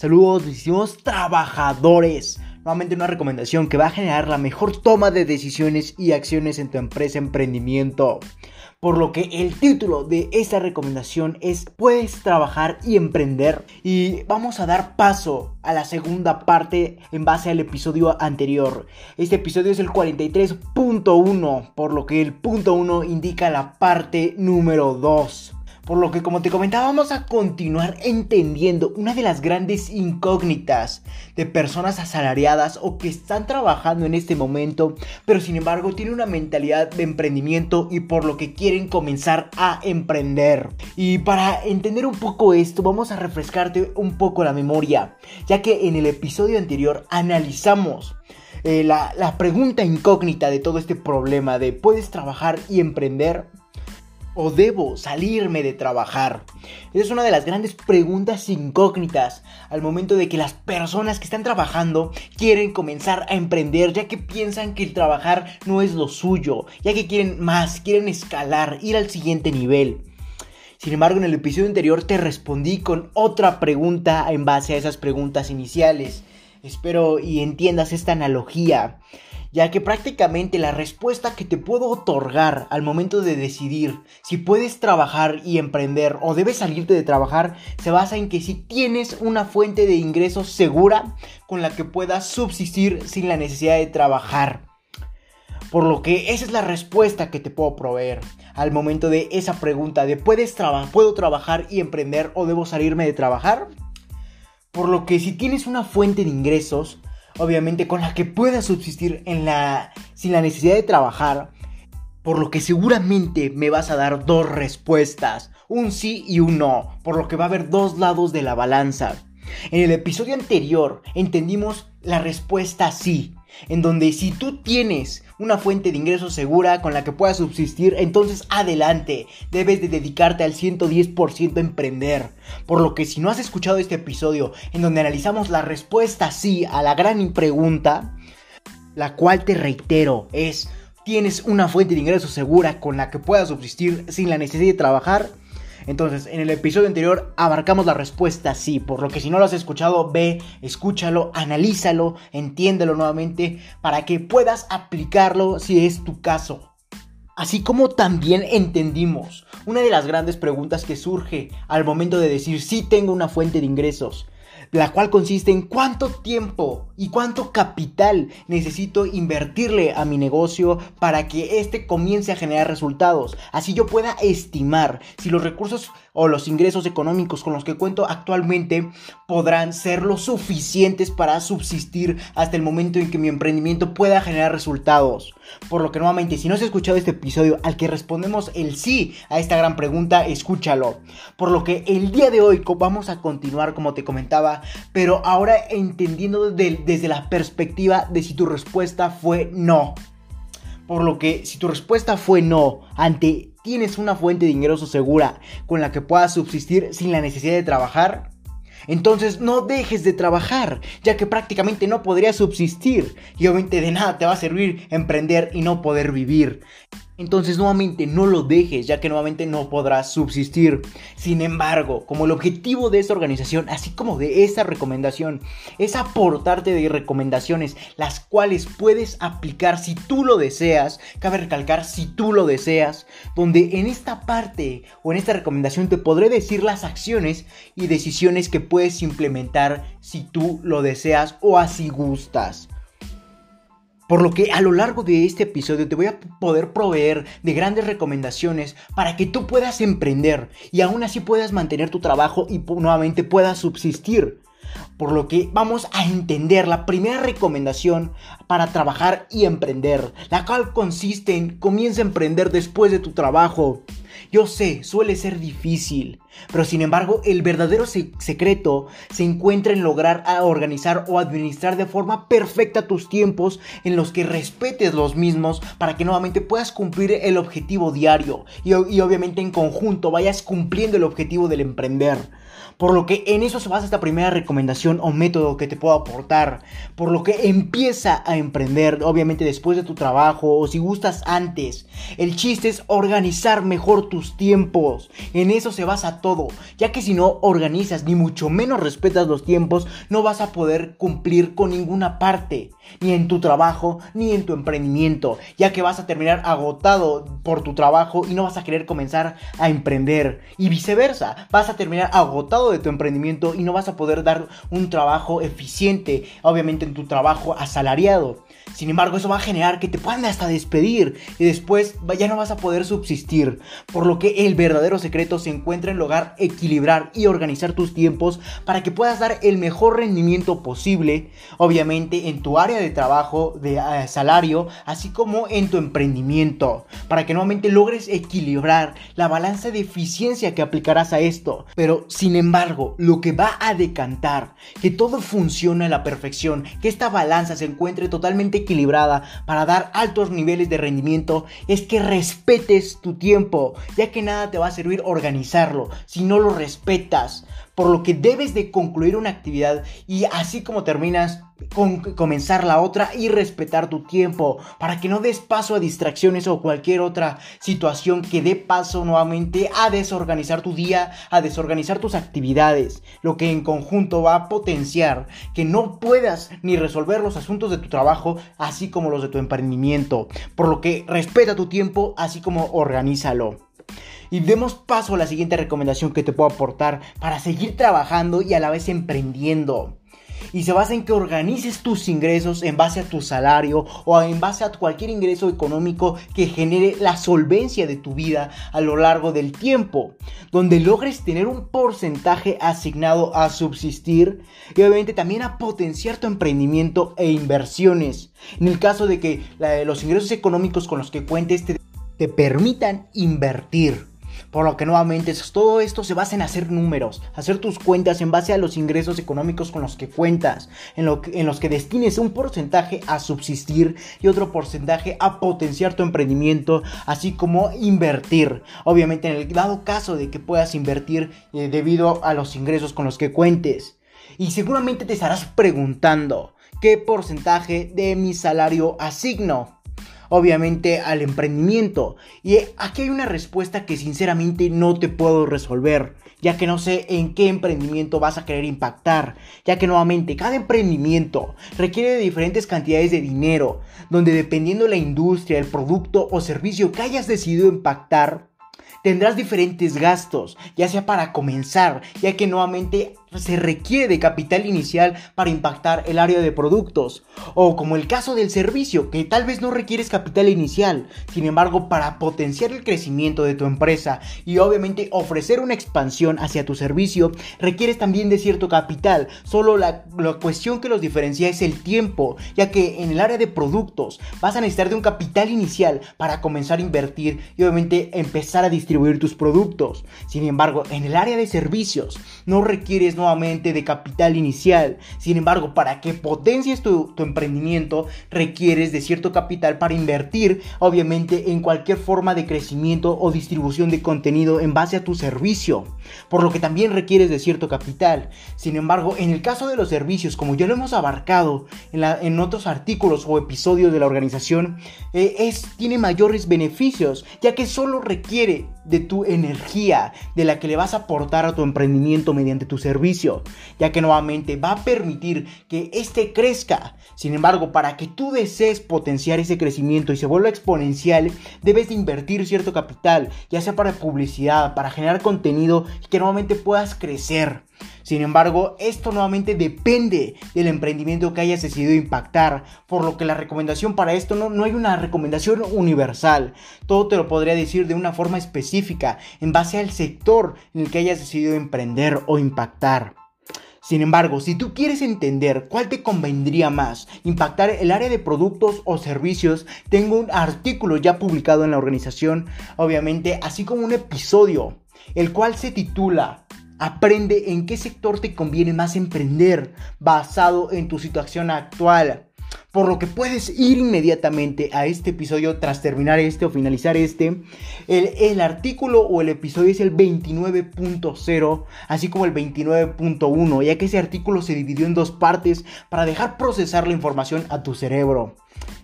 Saludos, decimos trabajadores. Nuevamente una recomendación que va a generar la mejor toma de decisiones y acciones en tu empresa emprendimiento. Por lo que el título de esta recomendación es Puedes trabajar y emprender. Y vamos a dar paso a la segunda parte en base al episodio anterior. Este episodio es el 43.1, por lo que el punto 1 indica la parte número 2. Por lo que como te comentaba vamos a continuar entendiendo una de las grandes incógnitas de personas asalariadas o que están trabajando en este momento, pero sin embargo tienen una mentalidad de emprendimiento y por lo que quieren comenzar a emprender. Y para entender un poco esto vamos a refrescarte un poco la memoria, ya que en el episodio anterior analizamos eh, la, la pregunta incógnita de todo este problema de ¿puedes trabajar y emprender? O debo salirme de trabajar? Esa es una de las grandes preguntas incógnitas al momento de que las personas que están trabajando quieren comenzar a emprender ya que piensan que el trabajar no es lo suyo, ya que quieren más, quieren escalar, ir al siguiente nivel. Sin embargo, en el episodio anterior te respondí con otra pregunta en base a esas preguntas iniciales. Espero y entiendas esta analogía ya que prácticamente la respuesta que te puedo otorgar al momento de decidir si puedes trabajar y emprender o debes salirte de trabajar se basa en que si tienes una fuente de ingresos segura con la que puedas subsistir sin la necesidad de trabajar. Por lo que esa es la respuesta que te puedo proveer al momento de esa pregunta de ¿puedes ¿puedo trabajar y emprender o debo salirme de trabajar? Por lo que si tienes una fuente de ingresos, obviamente con la que puedas subsistir en la, sin la necesidad de trabajar, por lo que seguramente me vas a dar dos respuestas, un sí y un no, por lo que va a haber dos lados de la balanza. En el episodio anterior entendimos la respuesta sí, en donde si tú tienes una fuente de ingresos segura con la que puedas subsistir, entonces adelante, debes de dedicarte al 110% a emprender. Por lo que si no has escuchado este episodio en donde analizamos la respuesta sí a la gran pregunta, la cual te reitero es, ¿tienes una fuente de ingresos segura con la que puedas subsistir sin la necesidad de trabajar? Entonces, en el episodio anterior abarcamos la respuesta sí, por lo que si no lo has escuchado, ve, escúchalo, analízalo, entiéndelo nuevamente para que puedas aplicarlo si es tu caso. Así como también entendimos una de las grandes preguntas que surge al momento de decir si tengo una fuente de ingresos la cual consiste en cuánto tiempo y cuánto capital necesito invertirle a mi negocio para que éste comience a generar resultados. Así yo pueda estimar si los recursos o los ingresos económicos con los que cuento actualmente podrán ser lo suficientes para subsistir hasta el momento en que mi emprendimiento pueda generar resultados. Por lo que nuevamente, si no has escuchado este episodio al que respondemos el sí a esta gran pregunta, escúchalo. Por lo que el día de hoy vamos a continuar como te comentaba, pero ahora entendiendo desde la perspectiva de si tu respuesta fue no. Por lo que si tu respuesta fue no ante tienes una fuente de ingreso segura con la que puedas subsistir sin la necesidad de trabajar, entonces no dejes de trabajar, ya que prácticamente no podrías subsistir y obviamente de nada te va a servir emprender y no poder vivir. Entonces nuevamente no lo dejes ya que nuevamente no podrás subsistir. Sin embargo, como el objetivo de esta organización, así como de esta recomendación, es aportarte de recomendaciones las cuales puedes aplicar si tú lo deseas, cabe recalcar si tú lo deseas, donde en esta parte o en esta recomendación te podré decir las acciones y decisiones que puedes implementar si tú lo deseas o así gustas. Por lo que a lo largo de este episodio te voy a poder proveer de grandes recomendaciones para que tú puedas emprender y aún así puedas mantener tu trabajo y nuevamente puedas subsistir. Por lo que vamos a entender la primera recomendación para trabajar y emprender, la cual consiste en comienza a emprender después de tu trabajo. Yo sé, suele ser difícil, pero sin embargo el verdadero secreto se encuentra en lograr organizar o administrar de forma perfecta tus tiempos en los que respetes los mismos para que nuevamente puedas cumplir el objetivo diario y, y obviamente en conjunto vayas cumpliendo el objetivo del emprender. Por lo que en eso se basa esta primera recomendación o método que te puedo aportar. Por lo que empieza a emprender, obviamente después de tu trabajo o si gustas antes. El chiste es organizar mejor tus tiempos. En eso se basa todo. Ya que si no organizas ni mucho menos respetas los tiempos, no vas a poder cumplir con ninguna parte. Ni en tu trabajo, ni en tu emprendimiento. Ya que vas a terminar agotado por tu trabajo y no vas a querer comenzar a emprender. Y viceversa, vas a terminar agotado de tu emprendimiento y no vas a poder dar un trabajo eficiente, obviamente en tu trabajo asalariado. Sin embargo, eso va a generar que te puedan hasta despedir y después ya no vas a poder subsistir. Por lo que el verdadero secreto se encuentra en lograr equilibrar y organizar tus tiempos para que puedas dar el mejor rendimiento posible, obviamente en tu área de trabajo, de eh, salario, así como en tu emprendimiento, para que nuevamente logres equilibrar la balanza de eficiencia que aplicarás a esto. Pero sin embargo, lo que va a decantar que todo funcione a la perfección, que esta balanza se encuentre totalmente equilibrada para dar altos niveles de rendimiento es que respetes tu tiempo, ya que nada te va a servir organizarlo si no lo respetas. Por lo que debes de concluir una actividad y así como terminas, con comenzar la otra y respetar tu tiempo para que no des paso a distracciones o cualquier otra situación que dé paso nuevamente a desorganizar tu día, a desorganizar tus actividades, lo que en conjunto va a potenciar que no puedas ni resolver los asuntos de tu trabajo así como los de tu emprendimiento, por lo que respeta tu tiempo así como organízalo. Y demos paso a la siguiente recomendación que te puedo aportar para seguir trabajando y a la vez emprendiendo y se basa en que organices tus ingresos en base a tu salario o en base a cualquier ingreso económico que genere la solvencia de tu vida a lo largo del tiempo, donde logres tener un porcentaje asignado a subsistir y obviamente también a potenciar tu emprendimiento e inversiones. En el caso de que los ingresos económicos con los que cuentes te, te permitan invertir. Por lo que nuevamente todo esto se basa en hacer números, hacer tus cuentas en base a los ingresos económicos con los que cuentas, en, en los que destines un porcentaje a subsistir y otro porcentaje a potenciar tu emprendimiento, así como invertir. Obviamente en el dado caso de que puedas invertir eh, debido a los ingresos con los que cuentes. Y seguramente te estarás preguntando, ¿qué porcentaje de mi salario asigno? Obviamente al emprendimiento. Y aquí hay una respuesta que sinceramente no te puedo resolver, ya que no sé en qué emprendimiento vas a querer impactar, ya que nuevamente cada emprendimiento requiere de diferentes cantidades de dinero, donde dependiendo de la industria, el producto o servicio que hayas decidido impactar, tendrás diferentes gastos, ya sea para comenzar, ya que nuevamente se requiere capital inicial para impactar el área de productos. O como el caso del servicio, que tal vez no requieres capital inicial. Sin embargo, para potenciar el crecimiento de tu empresa y obviamente ofrecer una expansión hacia tu servicio, requieres también de cierto capital. Solo la, la cuestión que los diferencia es el tiempo, ya que en el área de productos vas a necesitar de un capital inicial para comenzar a invertir y obviamente empezar a distribuir tus productos. Sin embargo, en el área de servicios no requieres nuevamente de capital inicial. Sin embargo, para que potencies tu, emprendimiento, requieres de cierto capital para invertir, obviamente, en cualquier forma de crecimiento o distribución de contenido en base a tu servicio. Por lo que también requieres de cierto capital. Sin embargo, en el caso de los servicios, como ya lo hemos abarcado en, otros artículos o episodios de la organización, eh, es, tiene mayores beneficios, ya que solo requiere de tu energía, de la que le vas a aportar a tu emprendimiento mediante tu servicio, ya que nuevamente va a permitir que éste crezca. Sin embargo, para que tú desees potenciar ese crecimiento y se vuelva exponencial, debes de invertir cierto capital, ya sea para publicidad, para generar contenido y que nuevamente puedas crecer. Sin embargo, esto nuevamente depende del emprendimiento que hayas decidido impactar, por lo que la recomendación para esto no, no hay una recomendación universal. Todo te lo podría decir de una forma específica, en base al sector en el que hayas decidido emprender o impactar. Sin embargo, si tú quieres entender cuál te convendría más, impactar el área de productos o servicios, tengo un artículo ya publicado en la organización, obviamente, así como un episodio, el cual se titula Aprende en qué sector te conviene más emprender basado en tu situación actual. Por lo que puedes ir inmediatamente a este episodio tras terminar este o finalizar este. El, artículo o el episodio es el 29.0, así como el 29.1, ya que ese artículo se dividió en dos partes para dejar procesar la información a tu cerebro.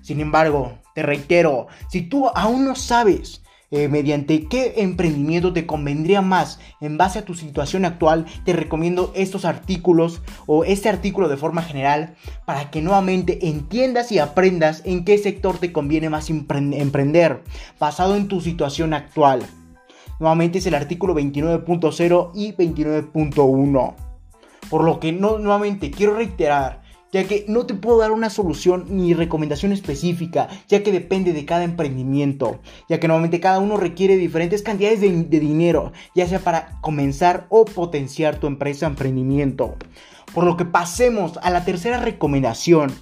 Sin embargo, te reitero, si tú aún no sabes eh, mediante qué emprendimiento te convendría más en base a tu situación actual, te recomiendo estos artículos o este artículo de forma general para que nuevamente entiendas y aprendas en qué sector te conviene más emprender basado en tu situación actual. Nuevamente es el artículo 29.0 y 29.1. Por lo que no, nuevamente quiero reiterar ya que no te puedo dar una solución ni recomendación específica, ya que depende de cada emprendimiento, ya que normalmente cada uno requiere diferentes cantidades de, dinero, ya sea para comenzar o potenciar tu empresa emprendimiento. Por lo que pasemos a la tercera recomendación,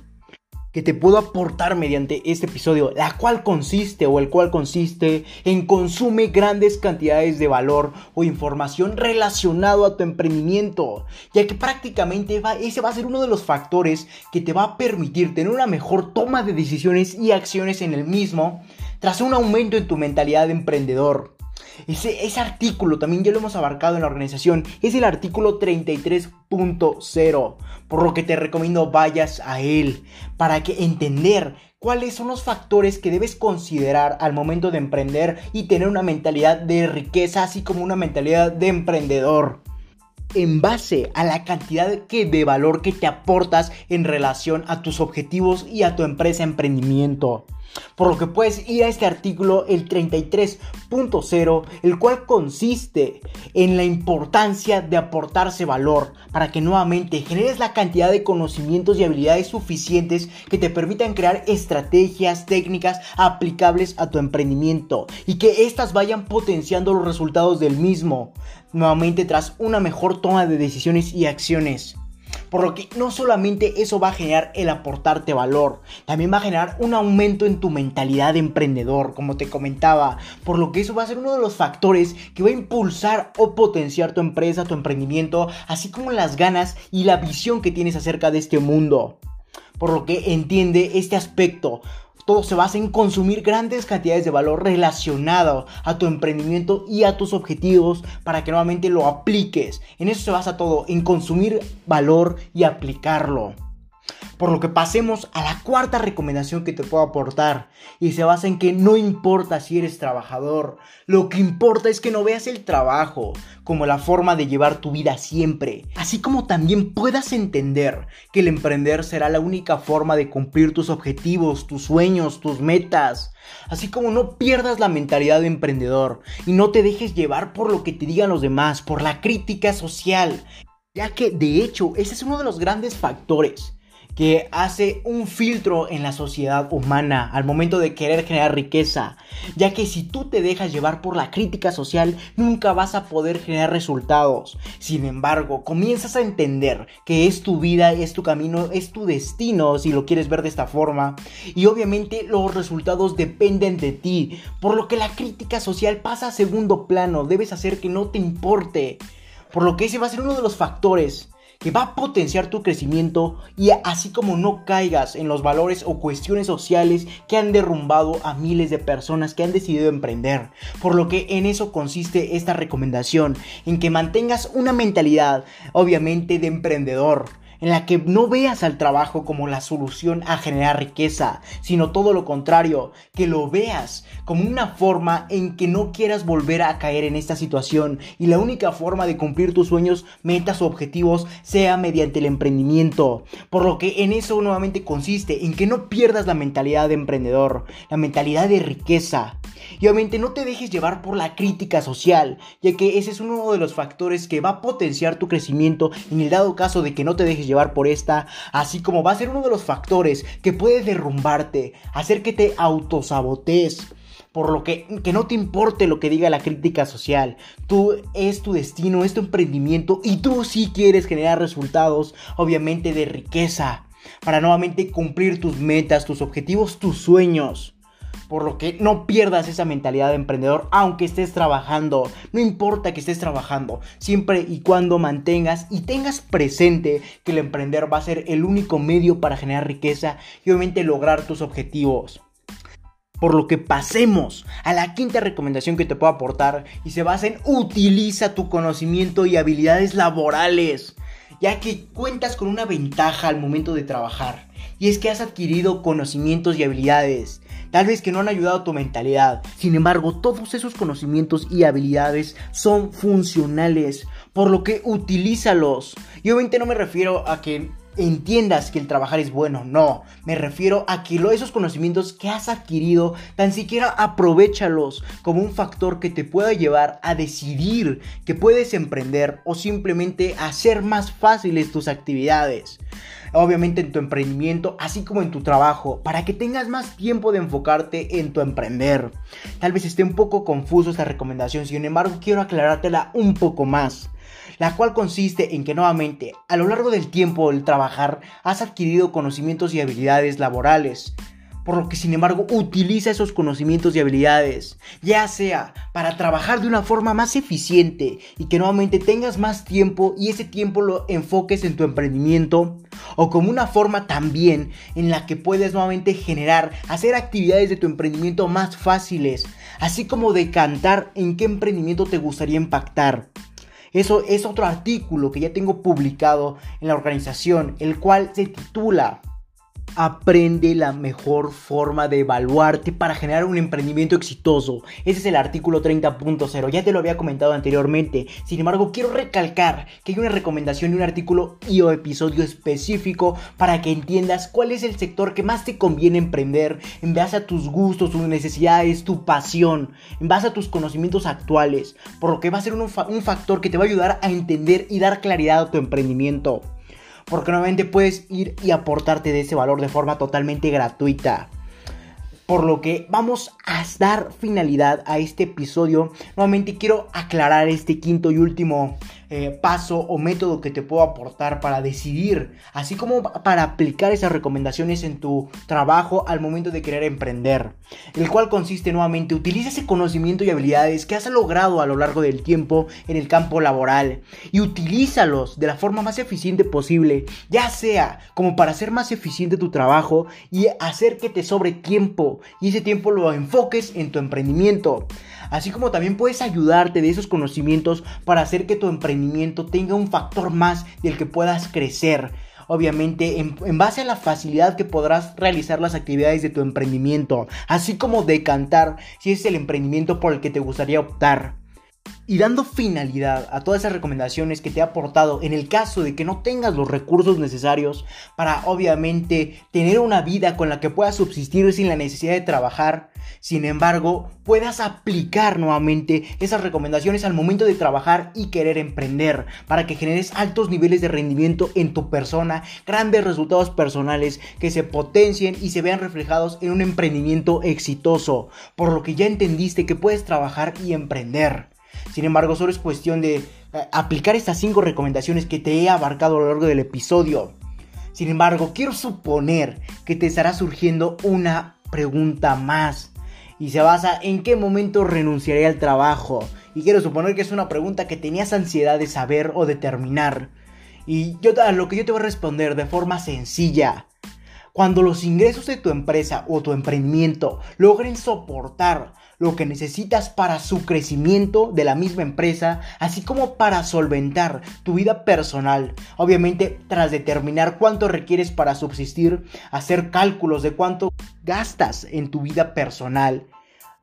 que te puedo aportar mediante este episodio, la cual consiste o el cual consiste en consume grandes cantidades de valor o información relacionado a tu emprendimiento, ya que prácticamente ese va a ser uno de los factores que te va a permitir tener una mejor toma de decisiones y acciones en el mismo tras un aumento en tu mentalidad de emprendedor. Ese, ese, artículo también ya lo hemos abarcado en la organización. Es el artículo 33.0. Por lo que te recomiendo vayas a él. Para que entender cuáles son los factores que debes considerar al momento de emprender y tener una mentalidad de riqueza, así como una mentalidad de emprendedor en base a la cantidad de valor que te aportas en relación a tus objetivos y a tu empresa emprendimiento. Por lo que puedes ir a este artículo, el 33.0, el cual consiste en la importancia de aportarse valor para que nuevamente generes la cantidad de conocimientos y habilidades suficientes que te permitan crear estrategias, técnicas aplicables a tu emprendimiento y que éstas vayan potenciando los resultados del mismo, nuevamente tras una mejor toma de decisiones y acciones. Por lo que no solamente eso va a generar el aportarte valor, también va a generar un aumento en tu mentalidad de emprendedor, como te comentaba. Por lo que eso va a ser uno de los factores que va a impulsar o potenciar tu empresa, tu emprendimiento, así como las ganas y la visión que tienes acerca de este mundo. Por lo que entiende este aspecto todo se basa en consumir grandes cantidades de valor relacionado a tu emprendimiento y a tus objetivos para que nuevamente lo apliques. En eso se basa todo, en consumir valor y aplicarlo. Por lo que pasemos a la cuarta recomendación que te puedo aportar. Y se basa en que no importa si eres trabajador, lo que importa es que no veas el trabajo como la forma de llevar tu vida siempre, así como también puedas entender que el emprender será la única forma de cumplir tus objetivos, tus sueños, tus metas, así como no pierdas la mentalidad de emprendedor y no te dejes llevar por lo que te digan los demás, por la crítica social, ya que de hecho ese es uno de los grandes factores que hace un filtro en la sociedad humana al momento de querer generar riqueza, ya que si tú te dejas llevar por la crítica social, nunca vas a poder generar resultados. Sin embargo, comienzas a entender que es tu vida, es tu camino, es tu destino, si lo quieres ver de esta forma, y obviamente los resultados dependen de ti, por lo que la crítica social pasa a segundo plano, debes hacer que no te importe. Por lo que ese va a ser uno de los factores que va a potenciar tu crecimiento y así como no caigas en los valores o cuestiones sociales que han derrumbado a miles de personas que han decidido emprender. Por lo que en eso consiste esta recomendación, en que mantengas una mentalidad obviamente de emprendedor en la que no veas al trabajo como la solución a generar riqueza, sino todo lo contrario, que lo veas como una forma en que no quieras volver a caer en esta situación y la única forma de cumplir tus sueños, metas o objetivos sea mediante el emprendimiento. Por lo que en eso nuevamente consiste, en que no pierdas la mentalidad de emprendedor, la mentalidad de riqueza. Y obviamente no te dejes llevar por la crítica social, ya que ese es uno de los factores que va a potenciar tu crecimiento en el dado caso de que no te dejes llevar por esta, así como va a ser uno de los factores que puede derrumbarte, hacer que te autosabotees por lo que, que no te importe lo que diga la crítica social. Tú es tu destino, es tu emprendimiento y tú sí quieres generar resultados, obviamente de riqueza, para nuevamente cumplir tus metas, tus objetivos, tus sueños. Por lo que no pierdas esa mentalidad de emprendedor aunque estés trabajando. No importa que estés trabajando, siempre y cuando mantengas y tengas presente que el emprender va a ser el único medio para generar riqueza y obviamente lograr tus objetivos. Por lo que pasemos a la quinta recomendación que te puedo aportar y se basa en utiliza tu conocimiento y habilidades laborales, ya que cuentas con una ventaja al momento de trabajar y es que has adquirido conocimientos y habilidades, tal vez que no han ayudado a tu mentalidad. Sin embargo, todos esos conocimientos y habilidades son funcionales, por lo que utilízalos. Y obviamente no me refiero a que entiendas que el trabajar es bueno, no, me refiero a que esos conocimientos que has adquirido, tan siquiera aprovechalos como un factor que te pueda llevar a decidir que puedes emprender o simplemente hacer más fáciles tus actividades. Obviamente en tu emprendimiento, así como en tu trabajo, para que tengas más tiempo de enfocarte en tu emprender. Tal vez esté un poco confuso esta recomendación, sin embargo quiero aclarártela un poco más la cual consiste en que nuevamente a lo largo del tiempo del trabajar has adquirido conocimientos y habilidades laborales, por lo que sin embargo utiliza esos conocimientos y habilidades, ya sea para trabajar de una forma más eficiente y que nuevamente tengas más tiempo y ese tiempo lo enfoques en tu emprendimiento, o como una forma también en la que puedes nuevamente generar, hacer actividades de tu emprendimiento más fáciles, así como decantar en qué emprendimiento te gustaría impactar. Eso es otro artículo que ya tengo publicado en la organización, el cual se titula Aprende la mejor forma de evaluarte para generar un emprendimiento exitoso. Ese es el artículo 30.0. Ya te lo había comentado anteriormente. Sin embargo, quiero recalcar que hay una recomendación y un artículo y o episodio específico para que entiendas cuál es el sector que más te conviene emprender en base a tus gustos, tus necesidades, tu pasión, en base a tus conocimientos actuales. Por lo que va a ser un, un factor que te va a ayudar a entender y dar claridad a tu emprendimiento porque nuevamente puedes ir y aportarte de ese valor de forma totalmente gratuita. Por lo que vamos a dar finalidad a este episodio. Nuevamente quiero aclarar este quinto y último eh, paso o método que te puedo aportar para decidir, así como para aplicar esas recomendaciones en tu trabajo al momento de querer emprender, el cual consiste nuevamente, utiliza ese conocimiento y habilidades que has logrado a lo largo del tiempo en el campo laboral y utilízalos de la forma más eficiente posible, ya sea como para hacer más eficiente tu trabajo y hacer que te sobre tiempo y ese tiempo lo enfoques en tu emprendimiento. Así como también puedes ayudarte de esos conocimientos para hacer que tu emprendimiento tenga un factor más del que puedas crecer. Obviamente en, base a la facilidad que podrás realizar las actividades de tu emprendimiento, así como decantar si es el emprendimiento por el que te gustaría optar y dando finalidad a todas esas recomendaciones que te he aportado en el caso de que no tengas los recursos necesarios para obviamente tener una vida con la que puedas subsistir sin la necesidad de trabajar, sin embargo puedas aplicar nuevamente esas recomendaciones al momento de trabajar y querer emprender para que generes altos niveles de rendimiento en tu persona, grandes resultados personales que se potencien y se vean reflejados en un emprendimiento exitoso, por lo que ya entendiste que puedes trabajar y emprender. Sin embargo, solo es cuestión de eh, aplicar estas 5 recomendaciones que te he abarcado a lo largo del episodio. Sin embargo, quiero suponer que te estará surgiendo una pregunta más. Y se basa en qué momento renunciaré al trabajo. Y quiero suponer que es una pregunta que tenías ansiedad de saber o determinar. Y yo a lo que yo te voy a responder de forma sencilla. Cuando los ingresos de tu empresa o tu emprendimiento logren soportar lo que necesitas para su crecimiento de la misma empresa, así como para solventar tu vida personal. Obviamente, tras determinar cuánto requieres para subsistir, hacer cálculos de cuánto gastas en tu vida personal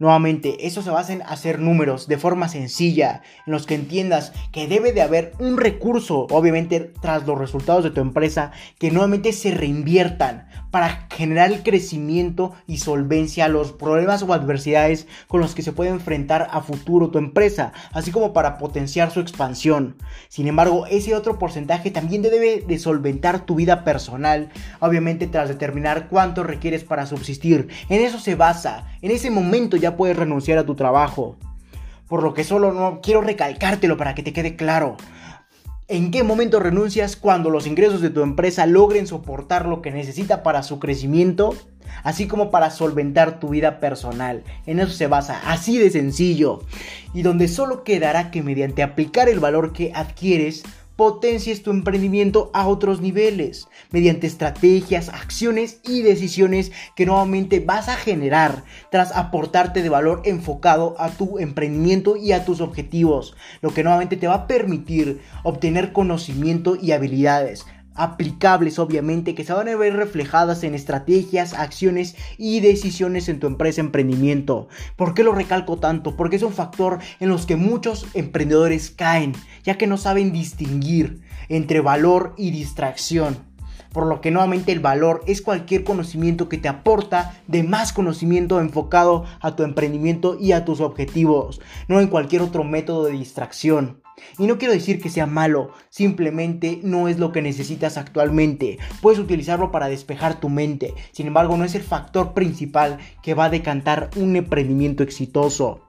Nuevamente, eso se basa en hacer números de forma sencilla, en los que entiendas que debe de haber un recurso, obviamente tras los resultados de tu empresa, que nuevamente se reinviertan para generar el crecimiento y solvencia a los problemas o adversidades con los que se puede enfrentar a futuro tu empresa, así como para potenciar su expansión. Sin embargo, ese otro porcentaje también debe de solventar tu vida personal, obviamente tras determinar cuánto requieres para subsistir. En eso se basa, en ese momento ya puedes renunciar a tu trabajo. Por lo que solo no quiero recalcártelo para que te quede claro. ¿En qué momento renuncias cuando los ingresos de tu empresa logren soportar lo que necesita para su crecimiento? así como para solventar tu vida personal. En eso se basa, así de sencillo. Y donde solo quedará que mediante aplicar el valor que adquieres, potencies tu emprendimiento a otros niveles mediante estrategias, acciones y decisiones que nuevamente vas a generar tras aportarte de valor enfocado a tu emprendimiento y a tus objetivos, lo que nuevamente te va a permitir obtener conocimiento y habilidades aplicables obviamente que se van a ver reflejadas en estrategias, acciones y decisiones en tu empresa emprendimiento. ¿Por qué lo recalco tanto? Porque es un factor en los que muchos emprendedores caen, ya que no saben distinguir entre valor y distracción. Por lo que nuevamente el valor es cualquier conocimiento que te aporta de más conocimiento enfocado a tu emprendimiento y a tus objetivos, no en cualquier otro método de distracción. Y no quiero decir que sea malo, simplemente no es lo que necesitas actualmente. Puedes utilizarlo para despejar tu mente, sin embargo no es el factor principal que va a decantar un emprendimiento exitoso.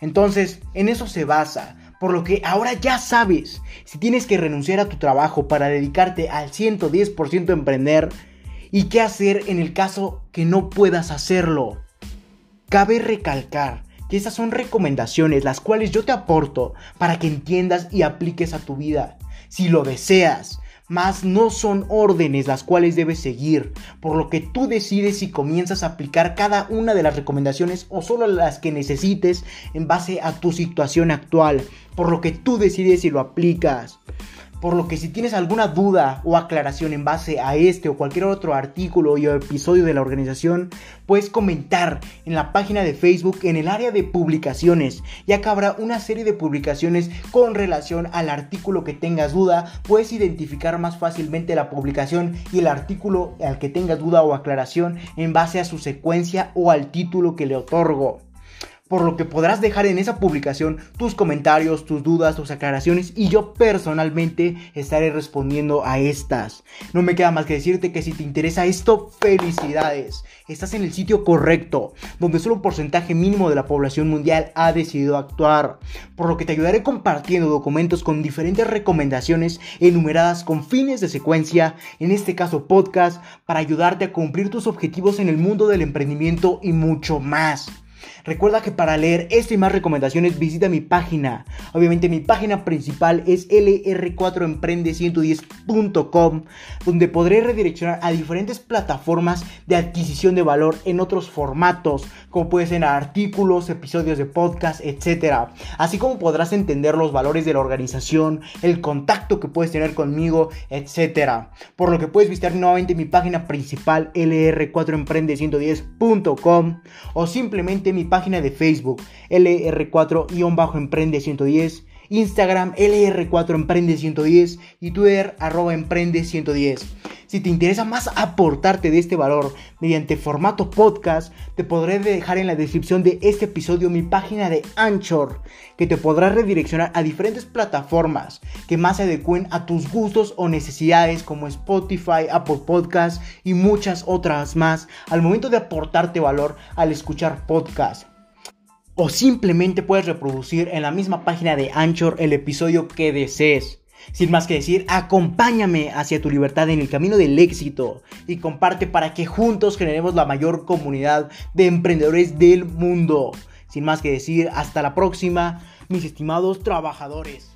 Entonces, en eso se basa. Por lo que ahora ya sabes, si tienes que renunciar a tu trabajo para dedicarte al 110% a emprender, y qué hacer en el caso que no puedas hacerlo. Cabe recalcar que esas son recomendaciones las cuales yo te aporto para que entiendas y apliques a tu vida. Si lo deseas, mas no son órdenes las cuales debes seguir, por lo que tú decides si comienzas a aplicar cada una de las recomendaciones o solo las que necesites en base a tu situación actual, por lo que tú decides si lo aplicas. Por lo que si tienes alguna duda o aclaración en base a este o cualquier otro artículo o episodio de la organización, puedes comentar en la página de Facebook en el área de publicaciones, ya que habrá una serie de publicaciones con relación al artículo que tengas duda, puedes identificar más fácilmente la publicación y el artículo al que tengas duda o aclaración en base a su secuencia o al título que le otorgo por lo que podrás dejar en esa publicación tus comentarios, tus dudas, tus aclaraciones y yo personalmente estaré respondiendo a estas. No me queda más que decirte que si te interesa esto, felicidades. Estás en el sitio correcto, donde solo un porcentaje mínimo de la población mundial ha decidido actuar, por lo que te ayudaré compartiendo documentos con diferentes recomendaciones enumeradas con fines de secuencia, en este caso podcast, para ayudarte a cumplir tus objetivos en el mundo del emprendimiento y mucho más. Recuerda que para leer este y más recomendaciones visita mi página. Obviamente mi página principal es lr4emprende110.com donde podré redireccionar a diferentes plataformas de adquisición de valor en otros formatos como puede ser artículos, episodios de podcast, etc. Así como podrás entender los valores de la organización, el contacto que puedes tener conmigo, etc. Por lo que puedes visitar nuevamente mi página principal lr4emprende110.com o simplemente mi página de Facebook LR4-Emprende110, Instagram LR4Emprende110 y Twitter arroba Emprende110. Si te interesa más aportarte de este valor mediante formato podcast, te podré dejar en la descripción de este episodio mi página de Anchor, que te podrá redireccionar a diferentes plataformas que más se adecuen a tus gustos o necesidades como Spotify, Apple Podcasts y muchas otras más al momento de aportarte valor al escuchar podcast o simplemente puedes reproducir en la misma página de Anchor el episodio que desees. Sin más que decir, acompáñame hacia tu libertad en el camino del éxito y comparte para que juntos generemos la mayor comunidad de emprendedores del mundo. Sin más que decir, hasta la próxima, mis estimados trabajadores.